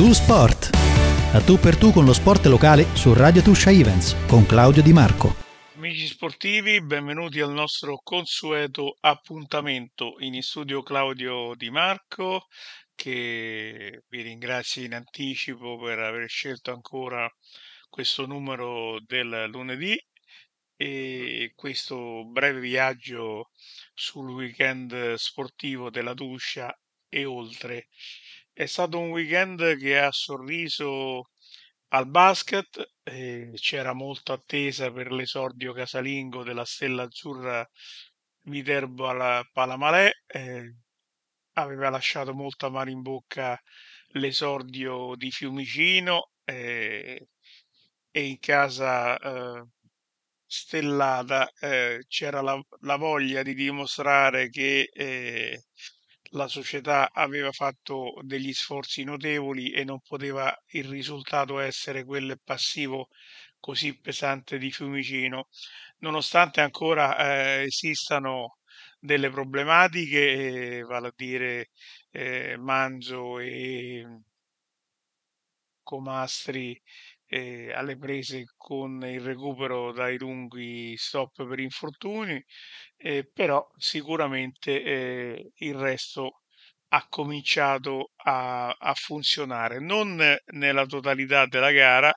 Tu Sport. A tu per tu con lo sport locale su Radio Tuscia Events con Claudio Di Marco. Amici sportivi, benvenuti al nostro consueto appuntamento in studio Claudio Di Marco che vi ringrazio in anticipo per aver scelto ancora questo numero del lunedì e questo breve viaggio sul weekend sportivo della Tuscia e oltre. È stato un weekend che ha sorriso al basket, eh, c'era molta attesa per l'esordio casalingo della Stella Azzurra Viterbo alla Palamalè, eh, aveva lasciato molto amaro in bocca l'esordio di Fiumicino eh, e in casa eh, stellata eh, c'era la, la, voglia di dimostrare che eh, la società aveva fatto degli sforzi notevoli e non poteva il risultato essere quello passivo così pesante di Fiumicino, nonostante ancora eh, esistano delle problematiche, eh, vale a dire eh, Manzo e Comastri eh, alle prese con il recupero dai lunghi stop per infortuni, eh, però sicuramente eh, il resto ha cominciato a, a, funzionare, non nella totalità della gara,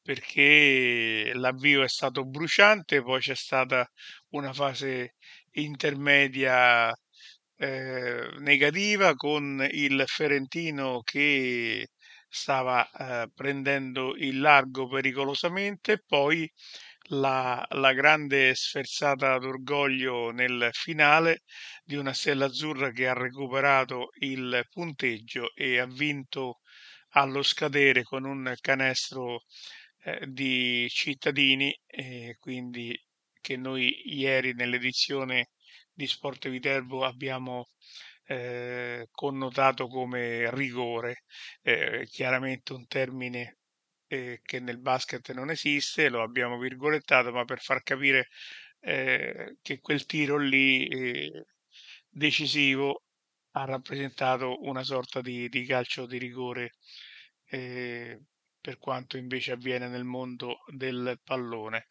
perché l'avvio è stato bruciante, poi c'è stata una fase intermedia eh, negativa con il Ferentino che stava eh, prendendo il largo pericolosamente, poi la, la, grande sferzata d'orgoglio nel finale di una stella azzurra che ha recuperato il punteggio e ha vinto allo scadere con un canestro eh, di cittadini, eh, quindi che noi ieri nell'edizione di Sport Viterbo abbiamo eh, connotato come rigore, eh, chiaramente un termine eh, che nel basket non esiste, lo abbiamo virgolettato, ma per far capire eh, che quel tiro lì eh, decisivo ha rappresentato una sorta di, di calcio di rigore per quanto invece avviene nel mondo del pallone.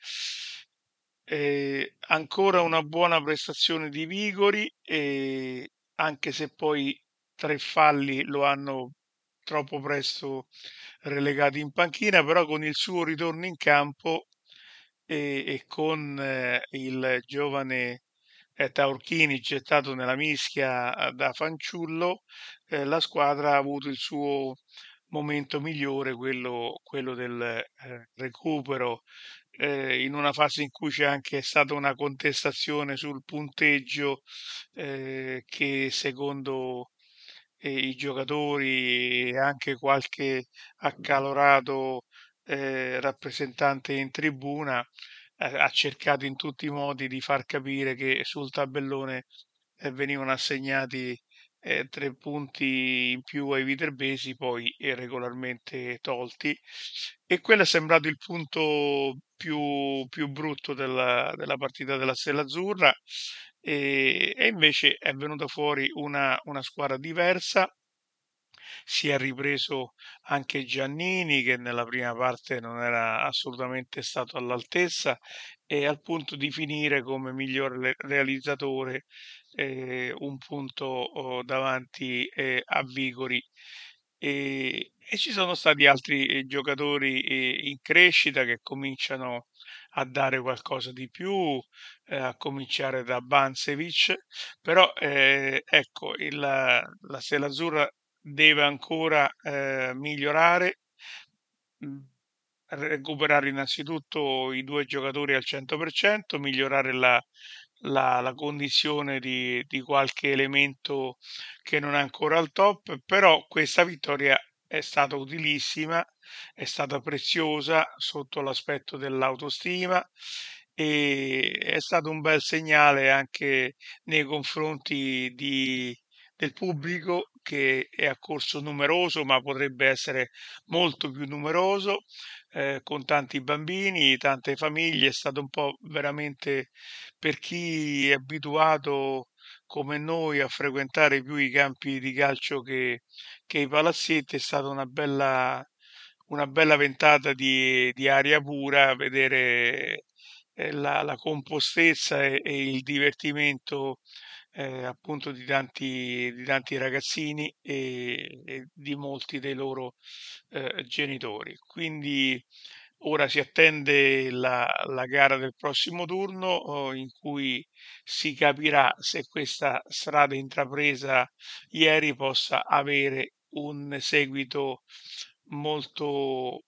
Eh, ancora una buona prestazione di Vigori, eh, anche se poi tre falli lo hanno troppo presto relegato in panchina, però con il suo ritorno in campo e, e con eh, il giovane eh, Taurchini gettato nella mischia eh, da fanciullo, eh, la squadra ha avuto il suo momento migliore, quello, quello del eh, recupero eh, in una fase in cui c'è anche stata una contestazione sul punteggio eh, che secondo eh, i giocatori e anche qualche accalorato eh, rappresentante in tribuna eh, ha cercato in tutti i modi di far capire che sul tabellone eh, venivano assegnati eh, tre punti in più ai viterbesi, poi regolarmente tolti. E quello è sembrato il punto più, più brutto della, della, partita della Stella Azzurra. E, e invece è venuta fuori una, una squadra diversa, si è ripreso anche Giannini che nella prima parte non era assolutamente stato all'altezza e al punto di finire come miglior realizzatore eh, un punto oh, davanti eh, a Vigori. E, e, ci sono stati altri eh, giocatori eh, in crescita che cominciano a dare qualcosa di più, eh, a cominciare da Bansevic, però eh, ecco, il, la Stella Azzurra deve ancora eh, migliorare, mm, recuperare innanzitutto i due giocatori al 100%, migliorare la, la, la condizione di, di qualche elemento che non è ancora al top, però questa vittoria è stata utilissima, è stata preziosa sotto l'aspetto dell'autostima e è stato un bel segnale anche nei confronti di, del pubblico che è accorso numeroso, ma potrebbe essere molto più numeroso, eh, con tanti bambini, tante famiglie. È stato un po' veramente per chi è abituato come noi a frequentare più i campi di calcio che, che i palazzetti, è stata una bella, una bella ventata di, di aria pura, vedere eh, la, la compostezza e, e il divertimento eh, appunto di tanti, di tanti ragazzini e, e di molti dei loro eh, genitori. Quindi ora si attende la, la gara del prossimo turno oh, in cui si capirà se questa strada intrapresa ieri possa avere un seguito molto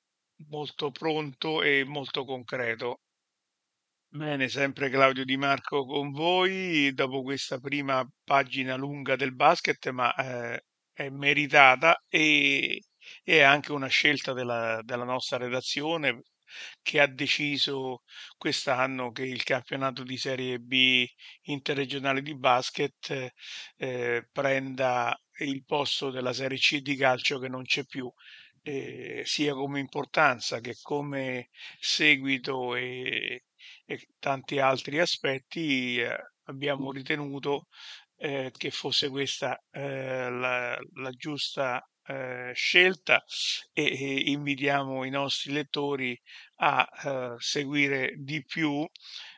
molto pronto e molto concreto. Bene, sempre Claudio Di Marco con voi dopo questa prima pagina lunga del basket, ma eh, è meritata e, è anche una scelta della, della nostra redazione che ha deciso quest'anno che il campionato di Serie B interregionale di basket eh, prenda il posto della Serie C di calcio che non c'è più. Eh, sia come importanza che come seguito e, e tanti altri aspetti, eh, abbiamo ritenuto eh, che fosse questa eh, la, la, giusta eh, scelta e, e, invitiamo i nostri lettori a eh, seguire di più.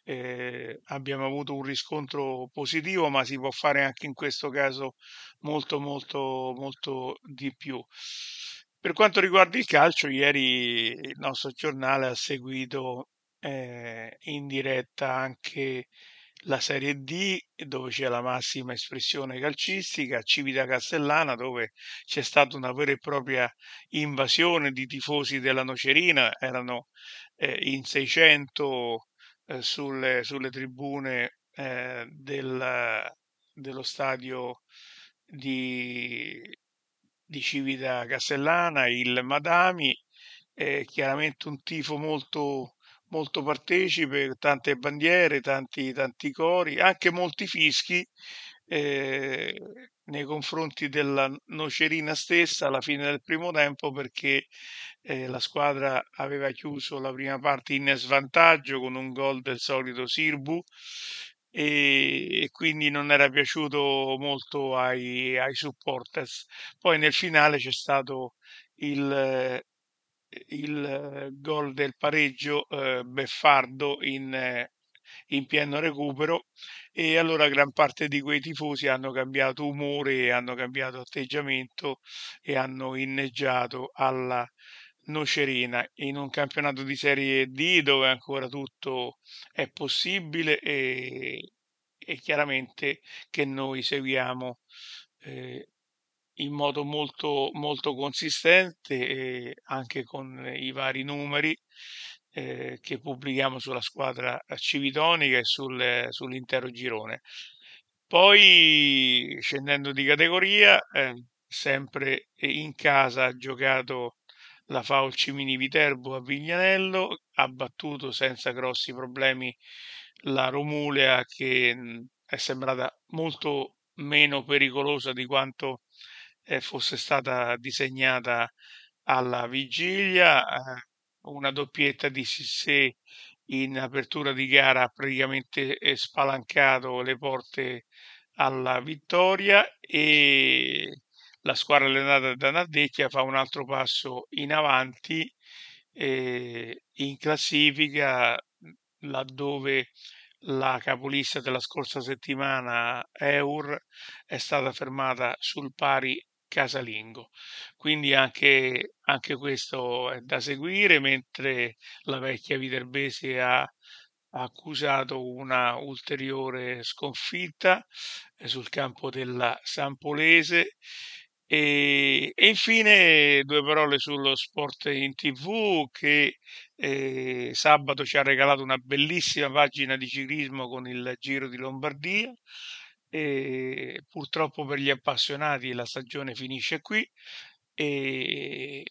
Eh, abbiamo avuto un riscontro positivo, ma si può fare anche in questo caso molto, molto, molto di più. Per quanto riguarda il calcio, ieri il nostro giornale ha seguito eh, in diretta anche la Serie D dove c'è la massima espressione calcistica, Civita Castellana dove c'è stata una vera e propria invasione di tifosi della Nocerina, erano eh, in 600 eh, sulle, sulle, tribune eh, del, dello stadio di, di Civita Castellana, il Madami, chiaramente un tifo molto molto partecipe, tante bandiere, tanti, tanti cori, anche molti fischi eh, nei confronti della Nocerina stessa alla fine del primo tempo perché eh, la squadra aveva chiuso la prima parte in svantaggio con un gol del solito Sirbu e, e quindi non era piaciuto molto ai, ai supporters. Poi nel finale c'è stato il, il eh, gol del pareggio eh, beffardo in, eh, in pieno recupero. E allora gran parte di quei tifosi hanno cambiato umore, hanno cambiato atteggiamento e hanno inneggiato alla Nocerina. In un campionato di Serie D dove ancora tutto è possibile e, e chiaramente che noi seguiamo eh, in modo molto, molto consistente e anche con i vari numeri eh, che pubblichiamo sulla squadra civitonica e sul, sull'intero girone. Poi scendendo di categoria, eh, sempre in casa ha giocato la Faul Cimini Viterbo a Vignanello, ha battuto senza grossi problemi la Romulea che mh, è sembrata molto meno pericolosa di quanto fosse stata disegnata alla vigilia, eh, una doppietta di Sissé in apertura di gara ha praticamente eh, spalancato le porte alla vittoria e la squadra allenata da Nardecchia fa un altro passo in avanti eh, in classifica laddove la capolista della scorsa settimana Eur è stata fermata sul pari casalingo. Quindi anche, anche questo è da seguire, mentre la vecchia Viterbese ha accusato una ulteriore sconfitta eh, sul campo della Sampolese. E, e, infine due parole sullo sport in tv che eh, sabato ci ha regalato una bellissima pagina di ciclismo con il Giro di Lombardia e purtroppo per gli appassionati la stagione finisce qui e,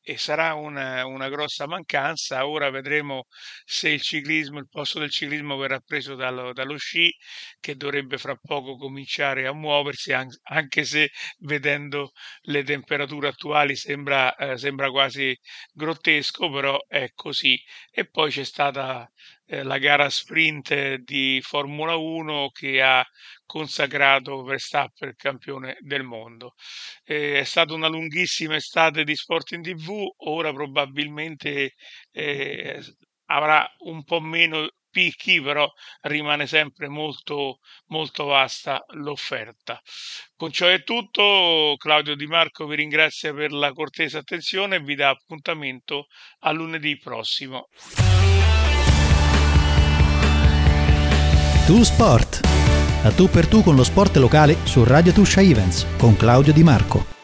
e sarà una, una, grossa mancanza. Ora vedremo se il ciclismo, il posto del ciclismo verrà preso dallo, dallo sci, che dovrebbe fra poco cominciare a muoversi, anche se vedendo le temperature attuali sembra, eh, sembra quasi grottesco, però è così. E poi c'è stata eh, la gara sprint di Formula 1 che ha consacrato Verstappen campione del mondo. Eh, è stata una lunghissima estate di sport in tv, ora probabilmente eh, avrà un po' meno picchi, però rimane sempre molto, molto vasta l'offerta. Con ciò è tutto, Claudio Di Marco vi ringrazia per la cortese attenzione e vi dà appuntamento a lunedì prossimo. Tu Sport, a tu per tu con lo sport locale su Radio Tuscia Events con Claudio Di Marco.